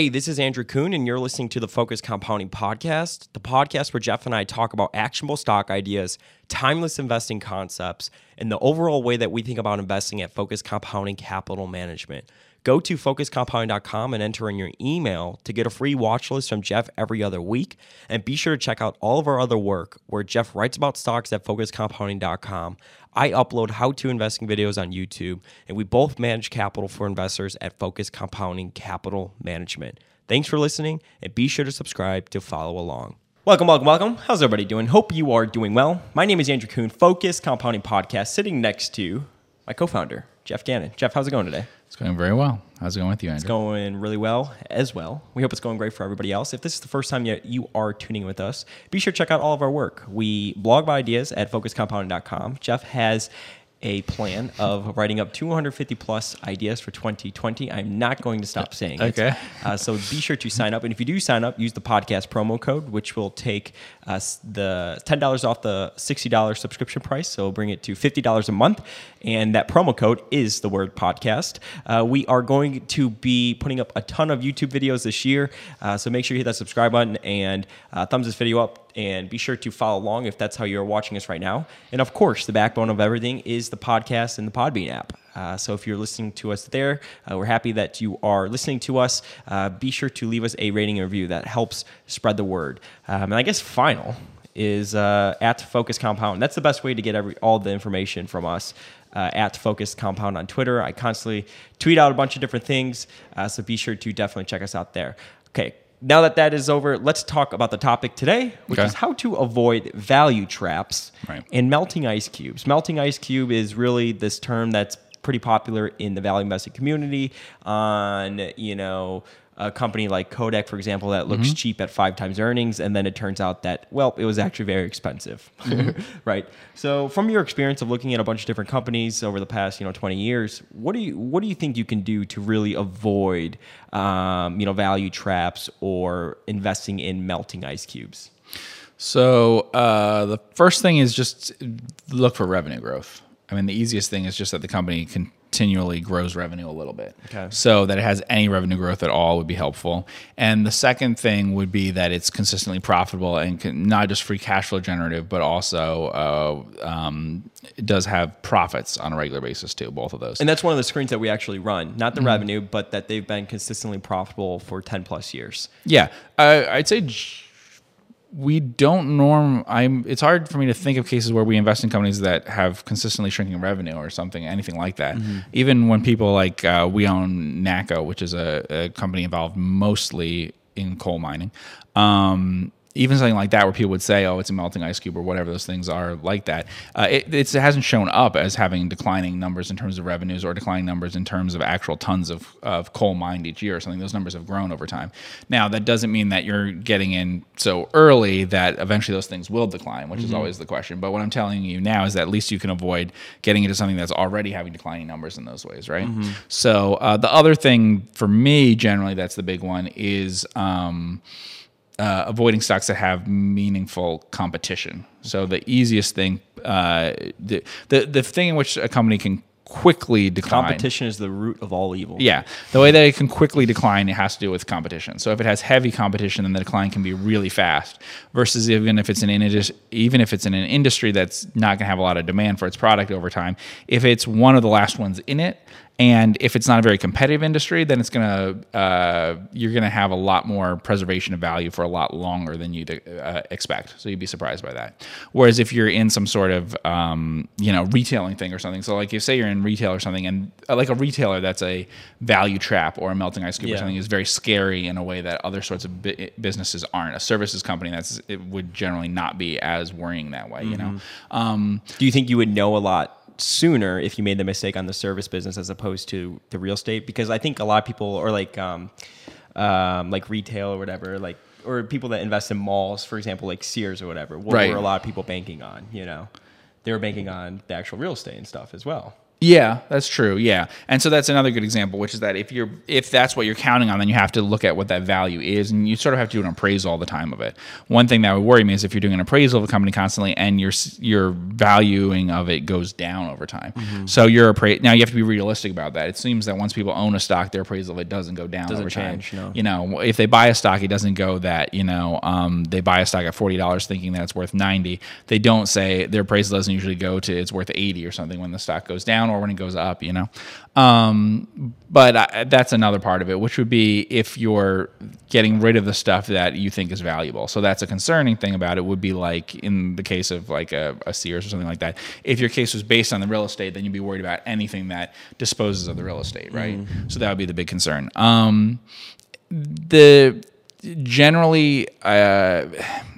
Hey, this is Andrew Kuhn, and you're listening to the Focus Compounding Podcast, the podcast where Geoff and I talk about actionable stock ideas, timeless investing concepts, and the overall way that we think about investing at Focus Compounding Capital Management. Go to focuscompounding.com and enter in your email to get a free watch list from Geoff every other week. And be sure to check out all of our other work where Geoff writes about stocks at focuscompounding.com. I upload how to investing videos on YouTube, and we both manage capital for investors at Focus Compounding Capital Management. Thanks for listening, and be sure to subscribe to follow along. Welcome, welcome, welcome. How's everybody doing? Hope you are doing well. My name is Andrew Kuhn, Focus Compounding Podcast, sitting next to my co founder, Geoff Gannon. Geoff, how's it going today? Going very well. How's it going with you, Andrew? It's going really well as well. We hope it's going great for everybody else. If this is the first time you, you are tuning in with us, be sure to check out all of our work. We blog about ideas at focuscompounding.com. Geoff has a plan of writing up 250 plus ideas for 2020. I'm not going to stop saying it. Okay. Uh, so be sure to sign up. And if you do sign up, use the podcast promo code, which will take us the $10 off the $60 subscription price. So bring it to $50 a month. And that promo code is the word podcast. Uh, we are going to be putting up a ton of YouTube videos this year. Uh, so make sure you hit that subscribe button and uh, thumbs this video up and be sure to follow along if that's how you're watching us right now. And of course, the backbone of everything is the podcast and the Podbean app. Uh, so if you're listening to us there, uh, we're happy that you are listening to us. Uh, be sure to leave us a rating and review that helps spread the word. Um, and I guess final is uh, at Focus Compound. That's the best way to get every all the information from us. Uh, at Focus Compound on Twitter. I constantly tweet out a bunch of different things, uh, so be sure to definitely check us out there. Okay, now that that is over, let's talk about the topic today, which Okay. is how to avoid value traps Right. and melting ice cubes. Melting ice cube is really this term that's pretty popular in the value investing community on, you know, a company like Kodak, for example, that looks cheap at five times earnings, and then it turns out that, well, it was actually very expensive, right? So, from your experience of looking at a bunch of different companies over the past, you know, 20 years, what do you what do you think you can do to really avoid, um, you know, value traps or investing in melting ice cubes? So uh, the first thing is just look for revenue growth. I mean, the easiest thing is just that the company continually grows revenue a little bit. Okay. So that it has any revenue growth at all would be helpful. And the second thing would be that it's consistently profitable and can, not just free cash flow generative, but also uh, um, it does have profits on a regular basis too. Both of those. And that's one of the screens that we actually run, not the revenue, but that they've been consistently profitable for 10 plus years. Yeah, I, I'd say we don't norm. I'm. It's hard for me to think of cases where we invest in companies that have consistently shrinking revenue or something, anything like that. Even when people like uh, we own NACCO, which is a, a company involved mostly in coal mining. Um, even something like that, where people would say, "Oh, it's a melting ice cube" or whatever those things are like that, uh, it, it's, it hasn't shown up as having declining numbers in terms of revenues or declining numbers in terms of actual tons of, of coal mined each year or something. Those numbers have grown over time. Now, that doesn't mean that you're getting in so early that eventually those things will decline, which is always the question. But what I'm telling you now is that at least you can avoid getting into something that's already having declining numbers in those ways, right? So uh, the other thing for me, generally, that's the big one is. Um, uh, avoiding stocks that have meaningful competition. So the easiest thing, uh, the, the the thing in which a company can quickly decline. Competition is the root of all evil. Yeah, the way that it can quickly decline, it has to do with competition. So if it has heavy competition, then the decline can be really fast. Versus even if it's an indus- even if it's in an industry that's not going to have a lot of demand for its product over time, if it's one of the last ones in it, and if it's not a very competitive industry, then it's gonna uh, you're gonna have a lot more preservation of value for a lot longer than you'd uh, expect. So you'd be surprised by that. Whereas if you're in some sort of um, you know retailing thing or something, so like you say you're in retail or something, and uh, like a retailer that's a value trap or a melting ice cube Yeah. or something is very scary in a way that other sorts of bu- businesses aren't. A services company that's it would generally not be as worrying that way. You know. Um, Do you think you would know a lot sooner if you made the mistake on the service business as opposed to the real estate? Because I think a lot of people, or like, um, um, like retail or whatever, like, or people that invest in malls, for example, like Sears or whatever, what Right. were a lot of people banking on? You know, they were banking on the actual real estate and stuff as well. Yeah, that's true. Yeah, and so that's another good example, which is that if you're if that's what you're counting on, then you have to look at what that value is, and you sort of have to do an appraisal all the time of it. One thing that would worry me is if you're doing an appraisal of a company constantly, and your your valuing of it goes down over time. Mm-hmm. So your appra- now you have to be realistic about that. It seems that once people own a stock, their appraisal of it doesn't go down Doesn't over time. change, no. You know, if they buy a stock, it doesn't go that you know um, they buy a stock at forty dollars thinking that it's worth ninety. They don't say their appraisal doesn't usually go to it's worth eighty or something when the stock goes down or when it goes up. You know, um, but I, that's another part of it, which would be if you're getting rid of the stuff that you think is valuable. So that's a concerning thing about it. Would be like in the case of like a, a Sears or something like that. If your case was based on the real estate, then you'd be worried about anything that disposes of the real estate, right? So that would be the big concern. Um, the generally uh,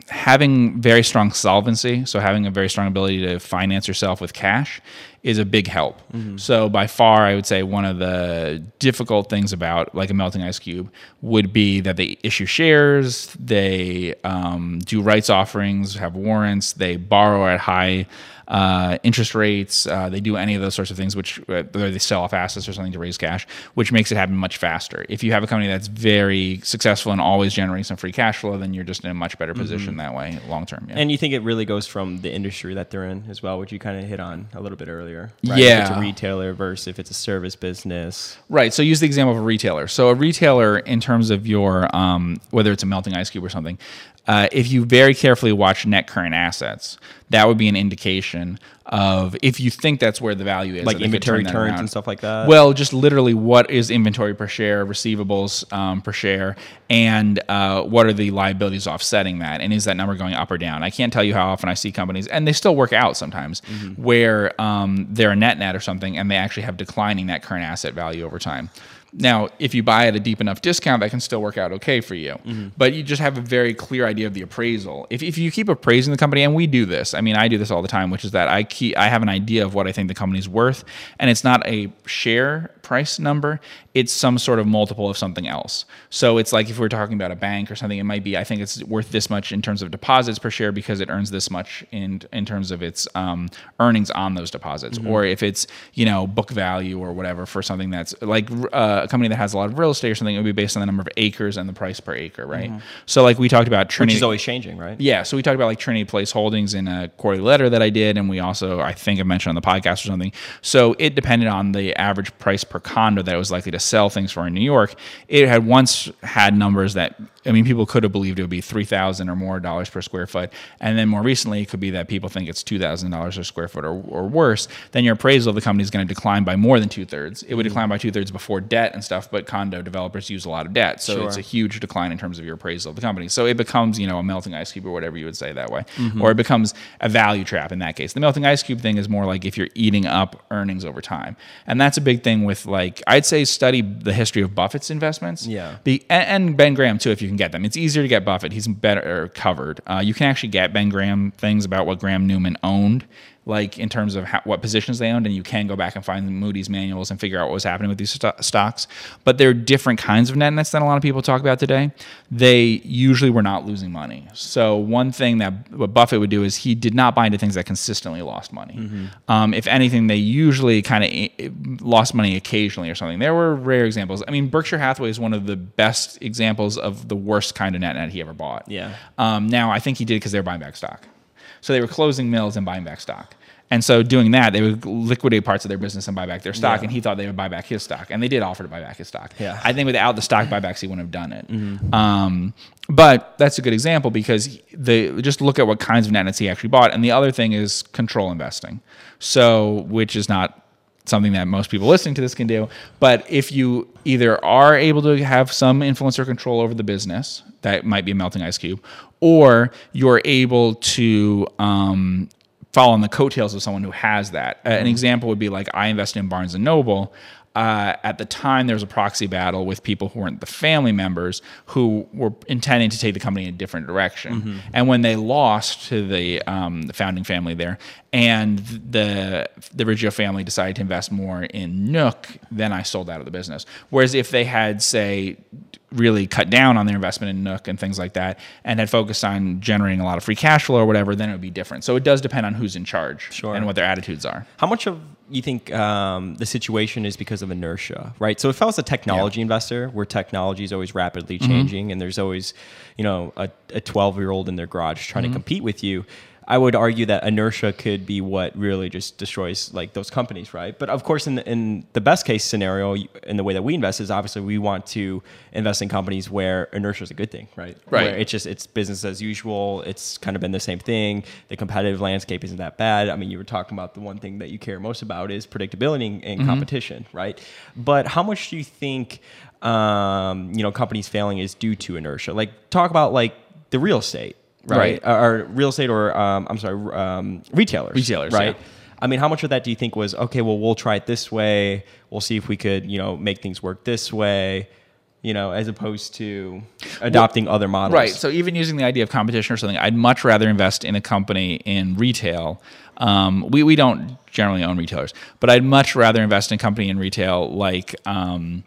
having very strong solvency, so having a very strong ability to finance yourself with cash, is a big help. So by far, I would say one of the difficult things about like a melting ice cube would be that they issue shares, they um, do rights offerings, have warrants, they borrow at high uh, interest rates. Uh, they do any of those sorts of things, which uh, whether they sell off assets or something to raise cash, which makes it happen much faster. If you have a company that's very successful and always generating some free cash flow, then you're just in a much better position that way long term. Yeah. And you think it really goes from the industry that they're in as well, which you kind of hit on a little bit earlier. If it's Yeah. a retailer versus if it's a service business. Right. So use the example of a retailer. So a retailer, in terms of your um, whether it's a melting ice cube or something, uh, if you very carefully watch net current assets, that would be an indication of if you think that's where the value is, Like that they could inventory turn turns around. and stuff like that? Well, just literally, what is inventory per share, receivables um, per share, and uh, what are the liabilities offsetting that, and is that number going up or down? I can't tell you how often I see companies, and they still work out sometimes, where um, they're a net net or something, and they actually have declining net current asset value over time. Now, if you buy at a deep enough discount, that can still work out okay for you. But you just have a very clear idea of the appraisal. If, if you keep appraising the company, and we do this, I mean, I do this all the time, which is that I keep I have an idea of what I think the company's worth, and it's not a share price number; it's some sort of multiple of something else. So it's like if we're talking about a bank or something, it might be I think it's worth this much in terms of deposits per share because it earns this much in in terms of its um, earnings on those deposits, or if it's you know book value or whatever for something that's like uh, a company that has a lot of real estate or something, it would be based on the number of acres and the price per acre, right? So like we talked about which Trinity. is always changing, right? Yeah, so we talked about like Trinity Place Holdings in a quarterly letter that I did, and we also I think I mentioned on the podcast or something. So it depended on the average price per condo that it was likely to sell things for in New York. It had once had numbers that I mean people could have believed it would be three thousand or more dollars per square foot, and then more recently it could be that people think it's two thousand dollars a square foot or, or worse. Then your appraisal of the company is going to decline by more than two thirds. It would mm-hmm. decline by two thirds before debt and stuff, but condo developers use a lot of debt, so Sure. it's a huge decline in terms of your appraisal of the company. So it becomes, you know, a melting ice cube or whatever you would say that way. Or it becomes a value trap in that case. The melting ice cube thing is more like if you're eating up earnings over time. And that's a big thing with like I'd say study the history of Buffett's investments. Yeah. Be, and, and Ben Graham too if you can get them. It's easier to get Buffett. He's better covered. Uh, you can actually get Ben Graham things about what Graham Newman owned like in terms of how, what positions they owned, and you can go back and find the Moody's manuals and figure out what was happening with these sto- stocks. But there are different kinds of net nets than a lot of people talk about today. They usually were not losing money. So one thing that what Buffett would do is he did not buy into things that consistently lost money. Um, if anything, they usually kind of lost money occasionally or something. There were rare examples. I mean, Berkshire Hathaway is one of the best examples of the worst kind of net net he ever bought. Yeah. Um, now I think he did because they were buying back stock. So they were closing mills and buying back stock. And so doing that, they would liquidate parts of their business and buy back their stock. Yeah. And he thought they would buy back his stock, and they did offer to buy back his stock. Yeah. I think without the stock buybacks, he wouldn't have done it. Um, but that's a good example because the just look at what kinds of net nets he actually bought. And the other thing is control investing. So which is not something that most people listening to this can do. But if you either are able to have some influence or control over the business, that might be a melting ice cube, or you're able to um, follow on the coattails of someone who has that. Uh, An example would be like I invested in Barnes and Noble. Uh, at the time, there was a proxy battle with people who weren't the family members who were intending to take the company in a different direction. And when they lost to the, um, the founding family there, and the the Riggio family decided to invest more in Nook, then I sold out of the business. Whereas if they had, say, really cut down on their investment in Nook and things like that, and had focused on generating a lot of free cash flow or whatever, then it would be different. So it does depend on who's in charge Sure. and what their attitudes are. How much of you think um, the situation is because of inertia, right? So if I was a technology investor, where technology is always rapidly Mm-hmm. changing, and there's always, you know, a 12 year old in their garage trying Mm-hmm. to compete with you. I would argue that inertia could be what really just destroys like those companies, right? But of course, in the, in the best case scenario, in the way that we invest is obviously we want to invest in companies where inertia is a good thing, right? Right. Where it's just it's business as usual. It's kind of been the same thing. The competitive landscape isn't that bad. I mean, you were talking about the one thing that you care most about is predictability and, and competition, right? But how much do you think um, you know companies failing is due to inertia? Like talk about like the real estate, right? Right. Or, or real estate, or um, I'm sorry, um, retailers, Retailers, right? yeah. I mean, how much of that do you think was okay? Well, we'll try it this way. We'll see if we could, you know, make things work this way, you know, as opposed to adopting other models. Right. So even using the idea of competition or something, I'd much rather invest in a company in retail. Um, we we don't generally own retailers, but I'd much rather invest in a company in retail like. Um,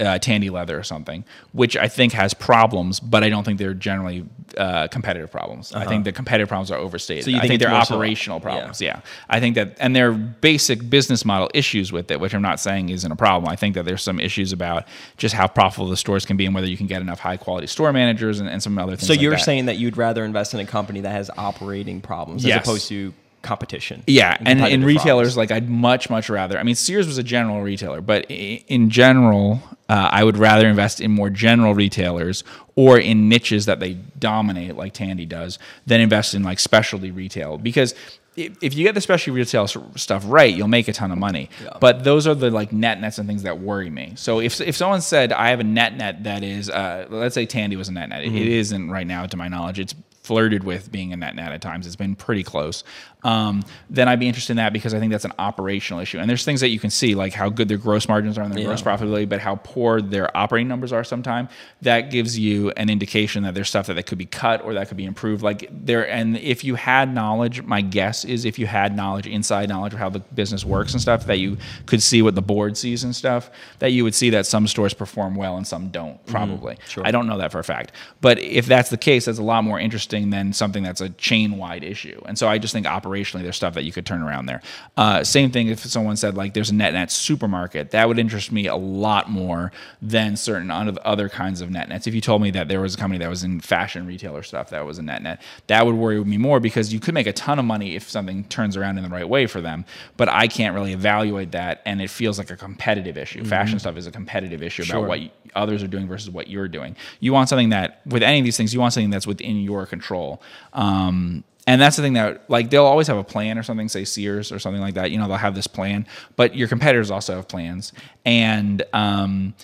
uh, Tandy Leather or something, which I think has problems, but I don't think they're generally uh, competitive problems. I think the competitive problems are overstated. Uh-huh. So you I think think they're more so- operational yeah. problems. Yeah. I think that, and there are basic business model issues with it, which I'm not saying isn't a problem. I think that there's some issues about just how profitable the stores can be and whether you can get enough high quality store managers and, and some other things. So like you're that. saying that you'd rather invest in a company that has operating problems Yes. as opposed to competition. Yeah, and in retailers, problems. like I'd much much rather. I mean, Sears was a general retailer, but in general, uh, I would rather invest in more general retailers or in niches that they dominate, like Tandy does, than invest in like specialty retail because. If you get the specialty retail stuff right, you'll make a ton of money. But those are the like net nets and things that worry me. So if if someone said I have a net net that is, uh, let's say Tandy was a net net, It- it isn't right now to my knowledge. It's flirted with being a net net at times. It's been pretty close. Um, then I'd be interested in that because I think that's an operational issue. And there's things that you can see, like how good their gross margins are and their gross profitability, but how poor their operating numbers are sometimes. That gives you an indication that there's stuff that, that could be cut or that could be improved. Like there, and if you had knowledge, my guess is if you had knowledge, inside knowledge of how the business works and stuff, that you could see what the board sees and stuff, that you would see that some stores perform well and some don't, probably. Sure. I don't know that for a fact. But if that's the case, that's a lot more interesting than something that's a chain wide issue. And so I just think operationally there's stuff that you could turn around there. Uh, same thing if someone said like there's a net net supermarket, that would interest me a lot more than certain other kinds of net nets. If you told me that there was a company that was in fashion retailer stuff that was a net net, that would worry me more because you could make a ton of money if something turns around in the right way for them. But I can't really evaluate that and it feels like a competitive issue. Fashion stuff is a competitive issue Sure. about what others are doing versus what you're doing. You want something that, with any of these things, you want something that's within your control. Um, and that's the thing that, like, they'll always have a plan or something, say Sears or something like that. You know, they'll have this plan, but your competitors also have plans. And, um,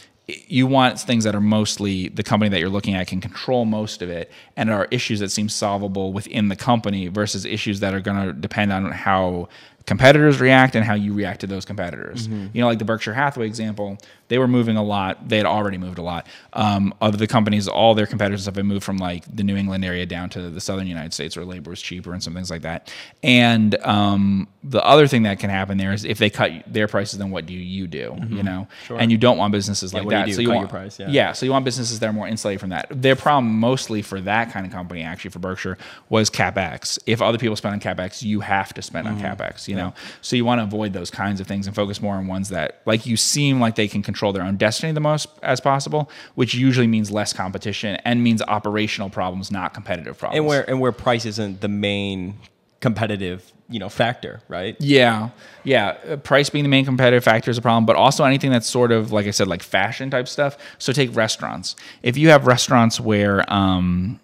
you want things that are mostly the company that you're looking at can control most of it and are issues that seem solvable within the company versus issues that are going to depend on how competitors react and how you react to those competitors. You know, like the Berkshire Hathaway example, they were moving a lot. They had already moved a lot. Um, of the companies, all their competitors have been moved from like the New England area down to the southern United States where labor was cheaper and some things like that. And um, the other thing that can happen there is if they cut their prices, then what do you do? You know, and you don't want businesses like what do you that. do? So you want your price, yeah. yeah, so you want businesses that are more insulated from that. Their problem mostly for that kind of company, actually for Berkshire, was capex. If other people spend on capex, you have to spend Mm-hmm. on capex. You know, so you want to avoid those kinds of things and focus more on ones that, like, you seem like they can control their own destiny the most as possible, which usually means less competition and means operational problems, not competitive problems. and where and where price isn't the main competitive, you know, factor, right? Yeah, yeah. Uh, Price being the main competitive factor is a problem, but also anything that's sort of like I said, like fashion type stuff. So take restaurants. If you have restaurants where, um,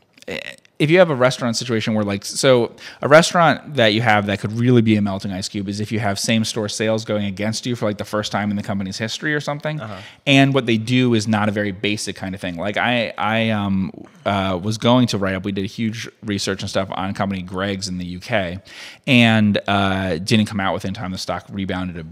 if you have a restaurant situation where like so a restaurant that you have that could really be a melting ice cube is if you have same store sales going against you for like the first time in the company's history or something and what they do is not a very basic kind of thing. Like i i um uh, was going to write up. We did a huge research and stuff on company Greggs in the uk and uh, didn't come out within time. The stock rebounded a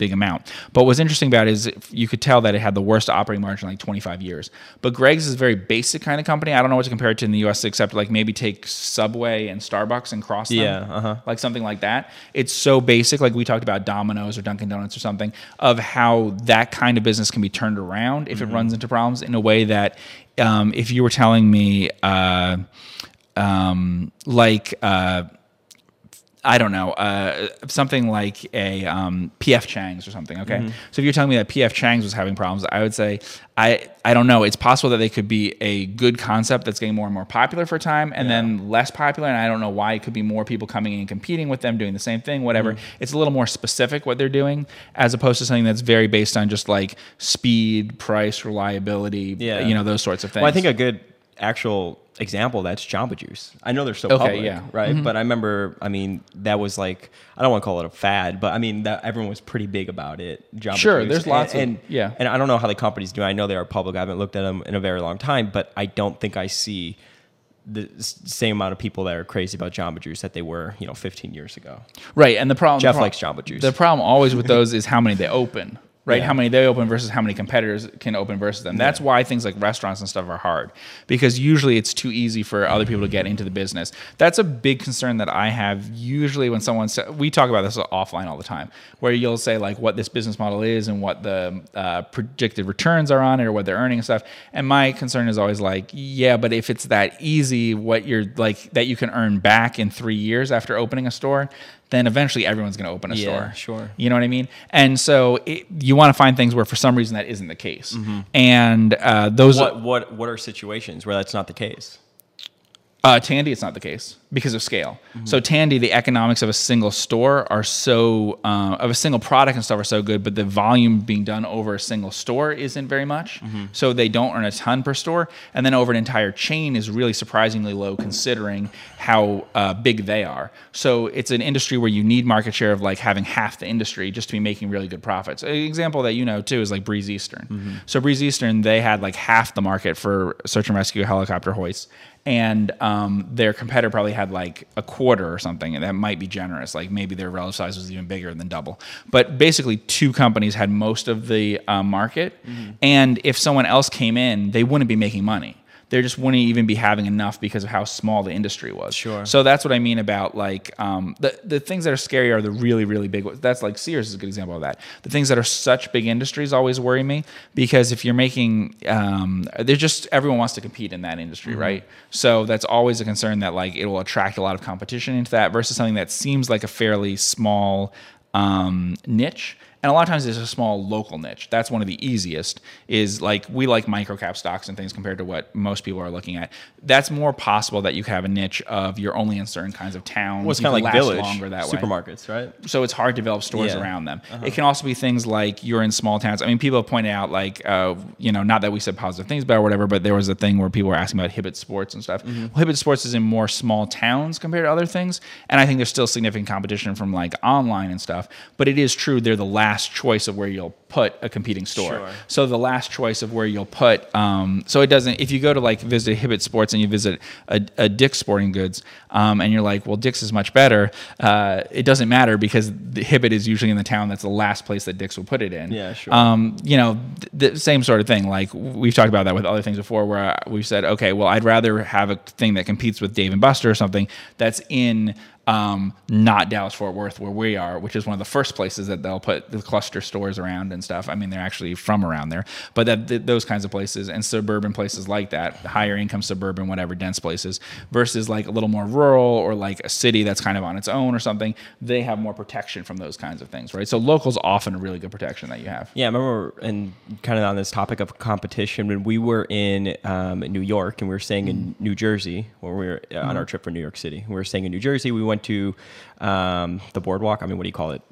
big amount. But what's interesting about it is you could tell that it had the worst operating margin in like 25 years. But Greggs is a very basic kind of company. I don't know what to compare it to in the US except like maybe take Subway and Starbucks and cross them. Yeah, uh-huh. Like something like that. It's so basic, like we talked about Domino's or Dunkin' Donuts or something, of how that kind of business can be turned around if Mm-hmm. it runs into problems in a way that um, if you were telling me uh, um, like uh, I don't know, uh, something like a um, PF Chang's or something. Okay, so if you're telling me that PF Chang's was having problems, I would say I I don't know. It's possible that they could be a good concept that's getting more and more popular for a time, and then less popular. And I don't know why. It could be more people coming in and competing with them, doing the same thing, whatever. It's a little more specific what they're doing, as opposed to something that's very based on just like speed, price, reliability. Yeah. you know those sorts of things. Well, I think a good actual example that's Jamba Juice. I know they're so Okay, public, yeah. right? Mm-hmm. But I remember, I mean, that was like I don't want to call it a fad, but I mean that everyone was pretty big about it. Jamba Sure, Juice. there's lots of- and, yeah. and I don't know how the companies do. I know they are public. I haven't looked at them in a very long time, but I don't think I see the same amount of people that are crazy about Jamba Juice that they were, you know, 15 years ago. Right, and the problem Geoff the likes Jamba Juice. The problem always with those is how many they open. Right, Yeah. how many they open versus how many competitors can open versus them. That's why things like restaurants and stuff are hard because usually it's too easy for other people to get into the business. That's a big concern that I have. Usually, when someone sa- we talk about this offline all the time, where you'll say like what this business model is and what the uh, predicted returns are on it or what they're earning and stuff. And my concern is always like, yeah, but if it's that easy, what you're like that you can earn back in three years after opening a store, then eventually everyone's going to open a Yeah, store. sure. You know what I mean? And so it, you want to find things where for some reason that isn't the case. And uh, those What what what are situations where that's not the case? uh, Tandy, it's not the case because of scale. Mm-hmm. So Tandy, the economics of a single store are so uh, of a single product and stuff are so good, but the volume being done over a single store isn't very much. Mm-hmm. So they don't earn a ton per store, and then over an entire chain is really surprisingly low considering how uh, big they are. So it's an industry where you need market share of like having half the industry just to be making really good profits. An example that you know too is like Breeze Eastern. Mm-hmm. So Breeze Eastern, they had like half the market for search and rescue helicopter hoists and um, their competitor probably had like a quarter or something, and that might be generous. Like maybe their relative size was even bigger than double. But basically, two companies had most of the uh, market, and if someone else came in, they wouldn't be making money. They just wouldn't even be having enough because of how small the industry was. Sure. So that's what I mean about like um, the the things that are scary are the really really big ones. That's like Sears is a good example of that. The things that are such big industries always worry me because if you're making, um, they're just everyone wants to compete in that industry, right? So that's always a concern that like it will attract a lot of competition into that versus something that seems like a fairly small um, niche. And a lot of times it's a small local niche. That's one of the easiest. Is like we like microcap stocks and things compared to what most people are looking at. That's more possible that you have a niche of you're only in certain kinds of towns. Well, it's kind of like Village longer that way supermarkets, right? so it's hard to develop stores Yeah. around them. It can also be things like you're in small towns. I mean, people have pointed out like, uh, you know, not that we said positive things about or whatever, but there was a thing where people were asking about Hibbett Sports and stuff. Well, Hibbett Sports is in more small towns compared to other things, and I think there's still significant competition from like online and stuff. But it is true they're the last choice of where you'll put a competing store. Sure. So the last choice of where you'll put, um, so it doesn't. If you go to like visit Hibbett Sports and you visit a, a Dick's Sporting Goods, um, and you're like, well, Dick's is much better. Uh, it doesn't matter because the Hibbett is usually in the town that's the last place that Dick's will put it in. Yeah, sure. Um, you know, th- the same sort of thing. Like we've talked about that with other things before, where we've said, okay, well, I'd rather have a thing that competes with Dave and Buster or something that's in um, not Dallas Fort Worth where we are, which is one of the first places that they'll put the cluster stores around and stuff. I mean, they're actually from around there, but that th- those kinds of places and suburban places like that, higher income suburban, whatever, dense places, versus like a little more rural or like a city that's kind of on its own or something. They have more protection from those kinds of things, right? So locals often a really good protection that you have. Yeah, I remember, and kind of on this topic of competition, when we were in um, New York and we were staying in New Jersey, or we were uh, on our trip for New York City. We were staying in New Jersey. We went to um, the boardwalk. I mean, what do you call it?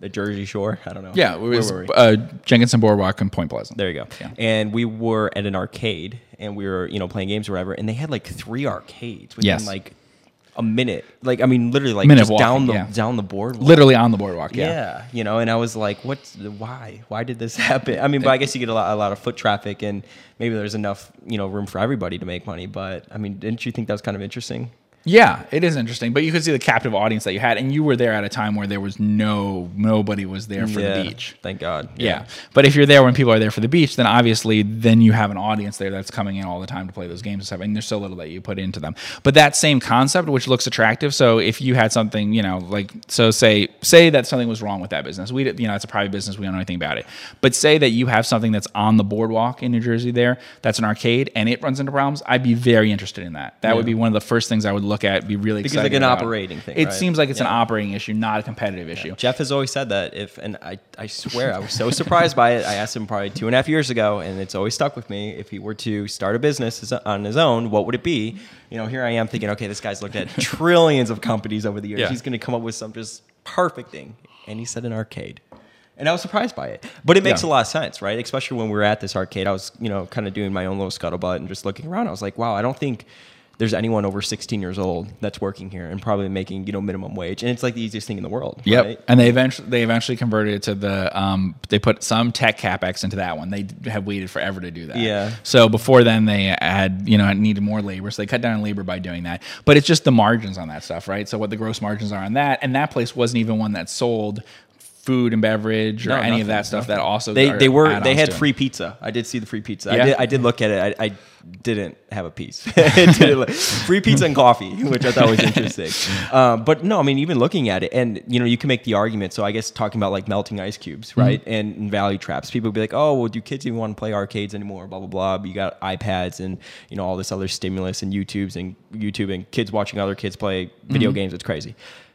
The Jersey Shore? I don't know. Yeah, it was we? uh, Jenkinson Boardwalk and Point Pleasant. There you go. Yeah. And we were at an arcade, and we were, you know, playing games or whatever, and they had like three arcades within Yes. like a minute. Like, I mean, literally, like Minute just down the yeah. down the boardwalk. Literally on the boardwalk. Yeah. Yeah. you know, and I was like, "What's the why? Why did this happen?" I mean, but I guess you get a lot, a lot of foot traffic, and maybe there's enough, you know, room for everybody to make money. But I mean, didn't you think that was kind of interesting? Yeah, it is interesting, but you could see the captive audience that you had, and you were there at a time where there was no nobody was there for Yeah, the beach. Thank God. Yeah. but if you're there when people are there for the beach, then obviously then you have an audience there that's coming in all the time to play those games and stuff, and there's so little that you put into them. But that same concept, which looks attractive, so if you had something, you know, like so say say that something was wrong with that business, we you know it's a private business, we don't know anything about it, but say that you have something that's on the boardwalk in New Jersey there, that's an arcade, and it runs into problems, I'd be very interested in that. That would be one of the first things I would look at, be really Because like an about. operating thing, It right? seems like it's an operating issue, not a competitive issue. Geoff has always said that if, and I, I swear I was so surprised by it. I asked him probably two and a half years ago, and it's always stuck with me. If he were to start a business on his own, what would it be? You know, here I am thinking, okay, this guy's looked at trillions of companies over the years. Yeah. He's going to come up with some just perfect thing. And he said an arcade. And I was surprised by it. But it makes Yeah. a lot of sense, right? Especially when we were at this arcade. I was, you know, kind of doing my own little scuttlebutt and just looking around. I was like, wow, I don't think there's anyone over 16 years old that's working here and probably making, you know, minimum wage. And it's like the easiest thing in the world. Yep. right? And they eventually they eventually converted it to the um they put some tech capex into that one. They have waited forever to do that. Yeah. So before then they had you know needed more labor, so they cut down on labor by doing that. But it's just the margins on that stuff, right? So what the gross margins are on that, and that place wasn't even one that sold food and beverage or No, any nothing, of that stuff that also they they were they had free pizza. I did see the free pizza. Yeah? I did I did look at it. I, I didn't have a piece. It didn't look- free pizza and coffee, which I thought was interesting. Um, but no, I mean even looking at it, and you know you can make the argument. So I guess talking about like melting ice cubes, right, Mm-hmm. and, and value traps. People would be like, oh, well, do kids even want to play arcades anymore? Blah blah blah. But you got iPads and you know all this other stimulus and YouTube's and YouTube and kids watching other kids play video Mm-hmm. games. It's crazy.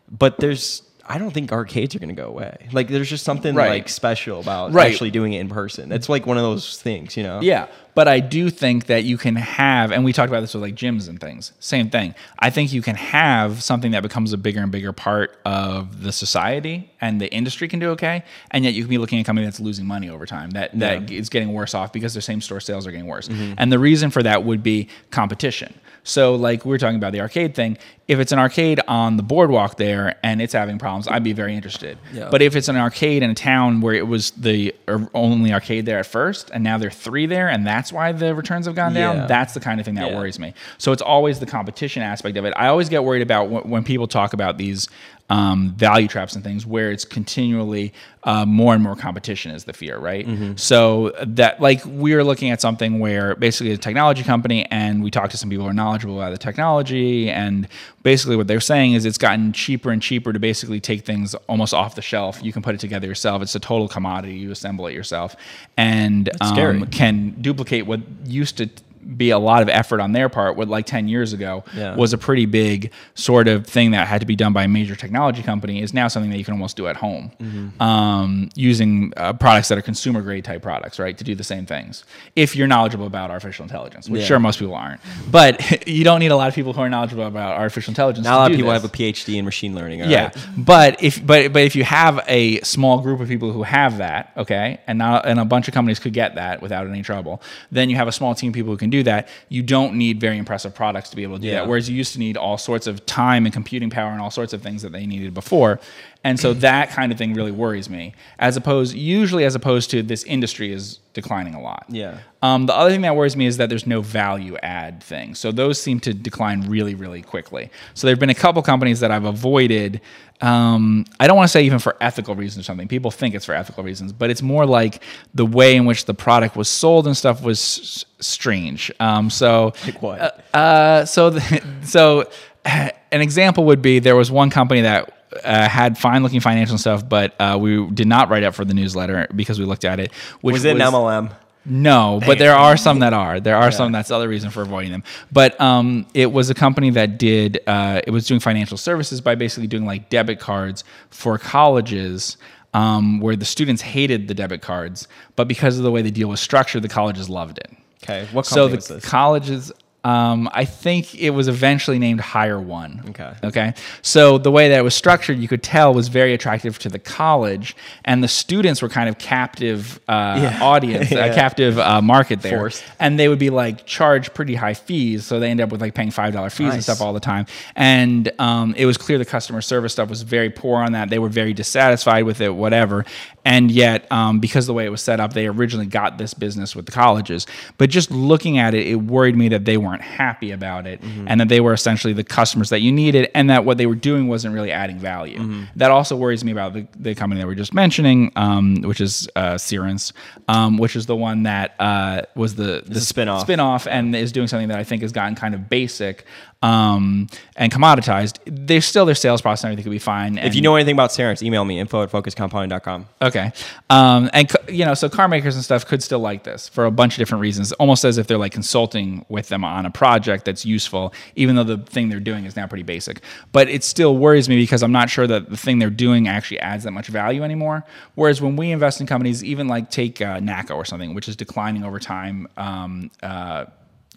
But there's I don't think arcades are going to go away. Like, there's just something Right. like special about Right. actually doing it in person. It's like one of those things, you know? Yeah, but I do think that you can have, and we talked about this with like gyms and things. Same thing. I think you can have something that becomes a bigger and bigger part of the society, and the industry can do okay. And yet, you can be looking at a company that's losing money over time, that that is getting worse off because their same store sales are getting worse. Mm-hmm. And the reason for that would be competition. So, like we were talking about the arcade thing, if it's an arcade on the boardwalk there and it's having problems, I'd be very interested. Yeah. But if it's an arcade in a town where it was the only arcade there at first, and now there are three there, and that's why the returns have gone down, Yeah. that's the kind of thing that Yeah. worries me. So it's always the competition aspect of it. I always get worried about when people talk about these um, value traps and things where it's continually uh, more and more competition is the fear, right? So that like we are looking at something where basically a technology company and we talked to some people who are knowledgeable about the technology and basically what they're saying is it's gotten cheaper and cheaper to basically take things almost off the shelf. You can put it together yourself. It's a total commodity. You assemble it yourself and um, can duplicate what used to be a lot of effort on their part what like 10 years ago Yeah. was a pretty big sort of thing that had to be done by a major technology company is now something that you can almost do at home Mm-hmm. um, using uh, products that are consumer grade type products right to do the same things if you're knowledgeable about artificial intelligence which Yeah. sure most people aren't but you don't need a lot of people who are knowledgeable about artificial intelligence Not a lot of people this. have a PhD in machine learning. all Yeah, right? but if but but if you have a small group of people who have that, okay, and now and a bunch of companies could get that without any trouble, then you have a small team of people who can do that. You don't need very impressive products to be able to do Yeah. that. Whereas you used to need all sorts of time and computing power and all sorts of things that they needed before. And so that kind of thing really worries me. As opposed, usually as opposed to this industry is declining a lot. Yeah. Um, the other thing that worries me is that there's no value add thing. So those seem to decline really, really quickly. So there have been a couple companies that I've avoided. Um, I don't want to say even for ethical reasons or something. People think it's for ethical reasons, but it's more like the way in which the product was sold and stuff was s- strange. Um, so Like what? uh, so, the, so an example would be there was one company that uh, had fine looking financial stuff, but uh, we did not write up for the newsletter because we looked at it. Which Was it an MLM? No, but there are some that are. There are some that's the other reason for avoiding them. But um, it was a company that did. Uh, it was doing financial services by basically doing like debit cards for colleges. Um, where the students hated the debit cards, but because of the way the deal was structured, the colleges loved it. Okay. What So the was this? colleges, um, I think it was eventually named Higher One. Okay. Okay. So the way that it was structured, you could tell was very attractive to the college, and the students were kind of captive uh, Yeah. audience, Yeah. a captive uh, market there, Forced. and they would be like charged pretty high fees, so they end up with like paying five dollar fees and stuff all the time. And um, it was clear the customer service stuff was very poor on that. They were very dissatisfied with it, whatever. And yet, um, because of the way it was set up, they originally got this business with the colleges. But just looking at it, it worried me that they weren't weren't happy about it, and that they were essentially the customers that you needed, and that what they were doing wasn't really adding value. That also worries me about the, the company that we are just mentioning, um, which is uh, Cerence, um, which is the one that uh, was the the spin-off. spin-off and is doing something that I think has gotten kind of basic um, and commoditized. They still their sales process and everything could be fine. If you know anything about Cerence, email me info at focuscompounding.com. Okay. Um, and you know, so car makers and stuff could still like this for a bunch of different reasons, almost as if they're like consulting with them on a project that's useful, even though the thing they're doing is now pretty basic. But it still worries me because I'm not sure that the thing they're doing actually adds that much value anymore. Whereas when we invest in companies, even like take uh, NACCO or something, which is declining over time, um, uh,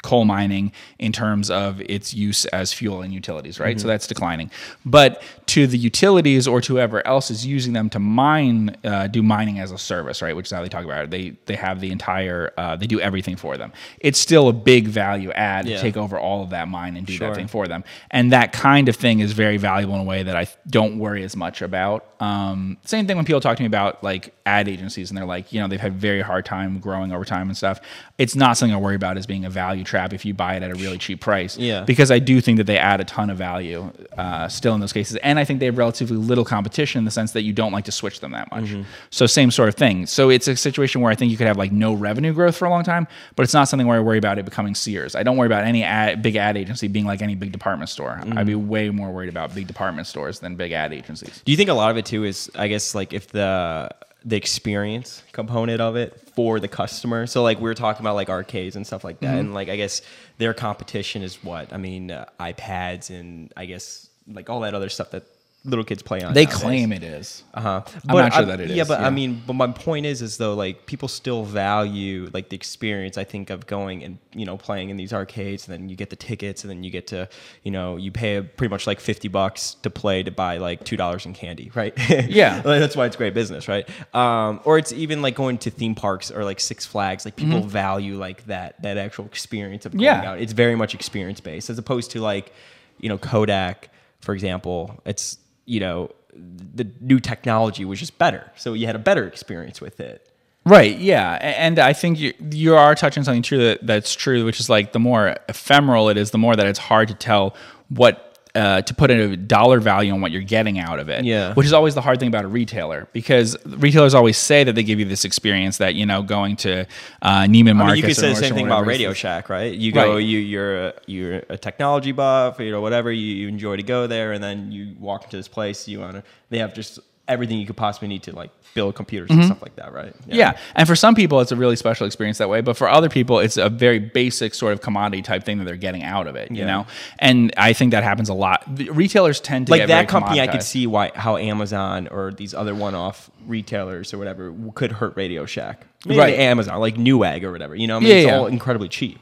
coal mining in terms of its use as fuel in utilities, right? So that's declining. But to the utilities or to whoever else is using them to mine, uh, do mining as a service, right? Which is how they talk about it. They they have the entire, uh, they do everything for them. It's still a big value add Yeah. to take over all of that mine and do Sure. that thing for them. And that kind of thing is very valuable in a way that I don't worry as much about. Um, same thing when people talk to me about like ad agencies and they're like, you know, they've had very hard time growing over time and stuff. It's not something I worry about as being a value trap if you buy it at a really cheap price. Yeah. Because I do think that they add a ton of value uh, still in those cases. And I think they have relatively little competition in the sense that you don't like to switch them that much. Mm-hmm. So same sort of thing. So it's a situation where I think you could have like no revenue growth for a long time, but it's not something where I worry about it becoming Sears. I don't worry about any ad, big ad agency being like any big department store. I'd be Mm-hmm. way more worried about big department stores than big ad agencies. Do you think a lot of it too is, I guess, like if the the experience component of it for the customer? So like we were talking about like arcades and stuff like that, Mm-hmm. and like I guess their competition is what? I mean, uh, iPads and I guess like all that other stuff that little kids play on. They nowadays. claim it is. Uh-huh. I'm not sure that it Yeah, is, but I mean, but my point is, is though, like people still value like the experience. I think of going and you know playing in these arcades, and then you get the tickets, and then you get to you know you pay pretty much like fifty bucks to play to buy like two dollars in candy, right? Yeah. Like, that's why it's great business, right? Um, or it's even like going to theme parks or like Six Flags. Like people value like that that actual experience of going Mm-hmm. Yeah. out. It's very much experience based, as opposed to like you know Kodak, for example. It's you know the new technology was just better, so you had a better experience with it. Right. Yeah, and I think you you are touching something true that that's true, which is like the more ephemeral it is, the more that it's hard to tell what. Uh, to put a dollar value on what you're getting out of it, Yeah. which is always the hard thing about a retailer because retailers always say that they give you this experience that you know going to uh, Neiman Marcus. I mean, you could say the same thing about Radio Shack, right? You go, Right. you you're a, you're a technology buff, you know, whatever. You, you enjoy to go there, and then you walk into this place. You want to. They have just everything you could possibly need to like build computers and stuff like that, right? Mm-hmm. Yeah. And for some people, it's a really special experience that way. But for other people, it's a very basic sort of commodity type thing that they're getting out of it, you Yeah. know? And I think that happens a lot. The retailers tend to like that company, I could see why how Amazon or these other one-off retailers or whatever could hurt Radio Shack. Maybe Right. Amazon, like Newegg or whatever. You know, I mean, Yeah, it's yeah. all incredibly cheap.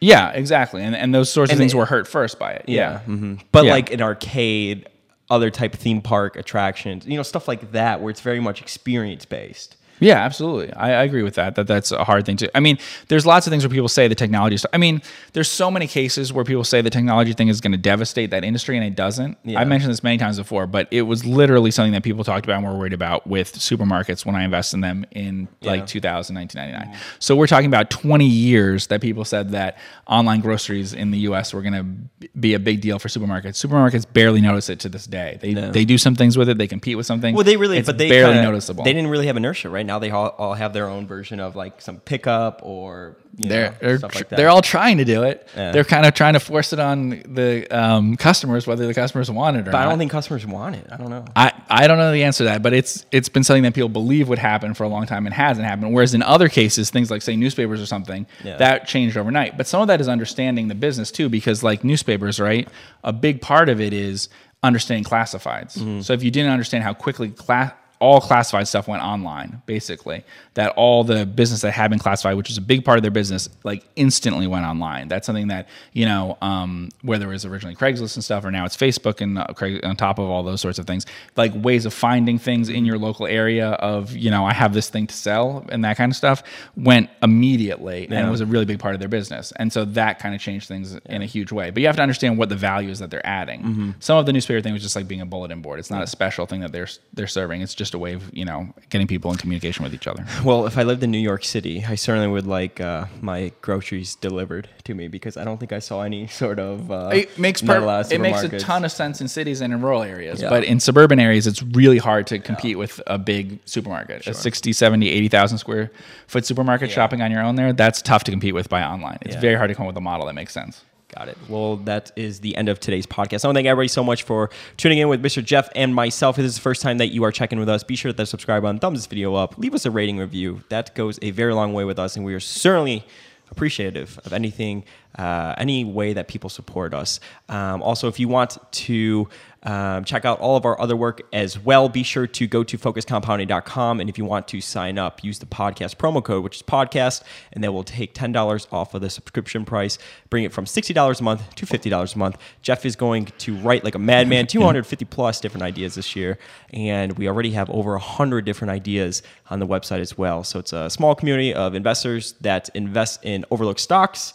Yeah, exactly. And, and those sorts of things they- were hurt first by it. Yeah. hmm But Yeah. like an arcade, other type theme park attractions, you know, stuff like that, where it's very much experience based. Yeah, absolutely. I, I agree with that. That that's a hard thing to. I mean, there's lots of things where people say the technology. Is, I mean, there's so many cases where people say the technology thing is going to devastate that industry, and it doesn't. Yeah. I mentioned this many times before, but it was literally something that people talked about and were worried about with supermarkets when I invested in them in like 2000, 1999. So we're talking about 20 years that people said that online groceries in the U.S. were going to be a big deal for supermarkets. Supermarkets barely notice it to this day. They No. they do some things with it. They compete with something. Well, they really, it's but they barely kinda- noticeable. They didn't really have inertia. Right now, they all, all have their own version of like some pickup or you they're know, they're, stuff like that. they're all trying to do it. Yeah. They're kind of trying to force it on the um, customers, whether the customers want it or not. But I don't think customers want it. I don't know. I, I don't know the answer to that, but it's it's been something that people believe would happen for a long time and hasn't happened. Whereas in other cases, things like say newspapers or something, Yeah. that changed overnight. But some of that is understanding the business too, because like newspapers, right? A big part of it is understanding classifieds. Mm-hmm. So if you didn't understand how quickly class all classified stuff went online, basically, that all the business that had been classified, which is a big part of their business, like instantly went online. That's something that you know, um, whether it was originally Craigslist and stuff, or now it's Facebook and uh, Craig, on top of all those sorts of things, like ways of finding things in your local area. Of you know, I have this thing to sell and that kind of stuff went immediately, and Yeah. it was a really big part of their business. And so that kind of changed things in a huge way. But you have to understand what the value is that they're adding. Mm-hmm. Some of the newspaper thing was just like being a bulletin board. It's not a special thing that they're they're serving. It's just just a way of you know getting people in communication with each other. Well, if I lived in New York City, I certainly would like uh, my groceries delivered to me because I don't think I saw any sort of. Uh, It makes a per- it makes a ton of sense in cities and in rural areas, Yeah. but in suburban areas, it's really hard to compete with a big supermarket. A 60, 70, 80,000 square foot supermarket shopping on your own there, that's tough to compete with by online. It's Yeah. very hard to come up with a model that makes sense. Got it. Well, that is the end of today's podcast. I want to thank everybody so much for tuning in with Mr. Geoff and myself. If this is the first time that you are checking with us, be sure to subscribe button, thumbs this video up, leave us a rating review. That goes a very long way with us, and we are certainly appreciative of anything, uh, any way that people support us. Um, also, if you want to um, check out all of our other work as well, be sure to go to focuscompounding.com. And if you want to sign up, use the podcast promo code, which is podcast, and that will take $10 off of the subscription price, bring it from $60 a month to $50 a month. Geoff is going to write like a madman, 250 plus different ideas this year. And we already have over 100 different ideas on the website as well. So it's a small community of investors that invest in overlooked stocks.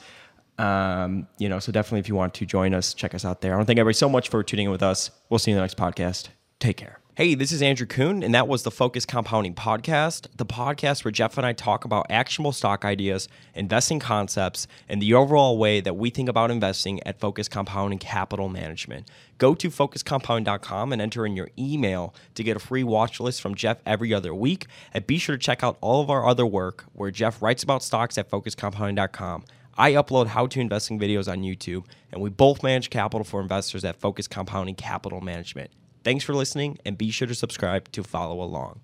Um, you know, so definitely if you want to join us, check us out there. I want to thank everybody so much for tuning in with us. We'll see you in the next podcast. Take care. Hey, this is Andrew Kuhn, and that was the Focus Compounding Podcast, the podcast where Geoff and I talk about actionable stock ideas, investing concepts, and the overall way that we think about investing at Focus Compounding Capital Management. Go to focuscompounding.com and enter in your email to get a free watch list from Geoff every other week. And be sure to check out all of our other work where Geoff writes about stocks at focuscompounding.com. I upload how to investing videos on YouTube, and we both manage capital for investors at Focus Compounding Capital Management. Thanks for listening, and be sure to subscribe to follow along.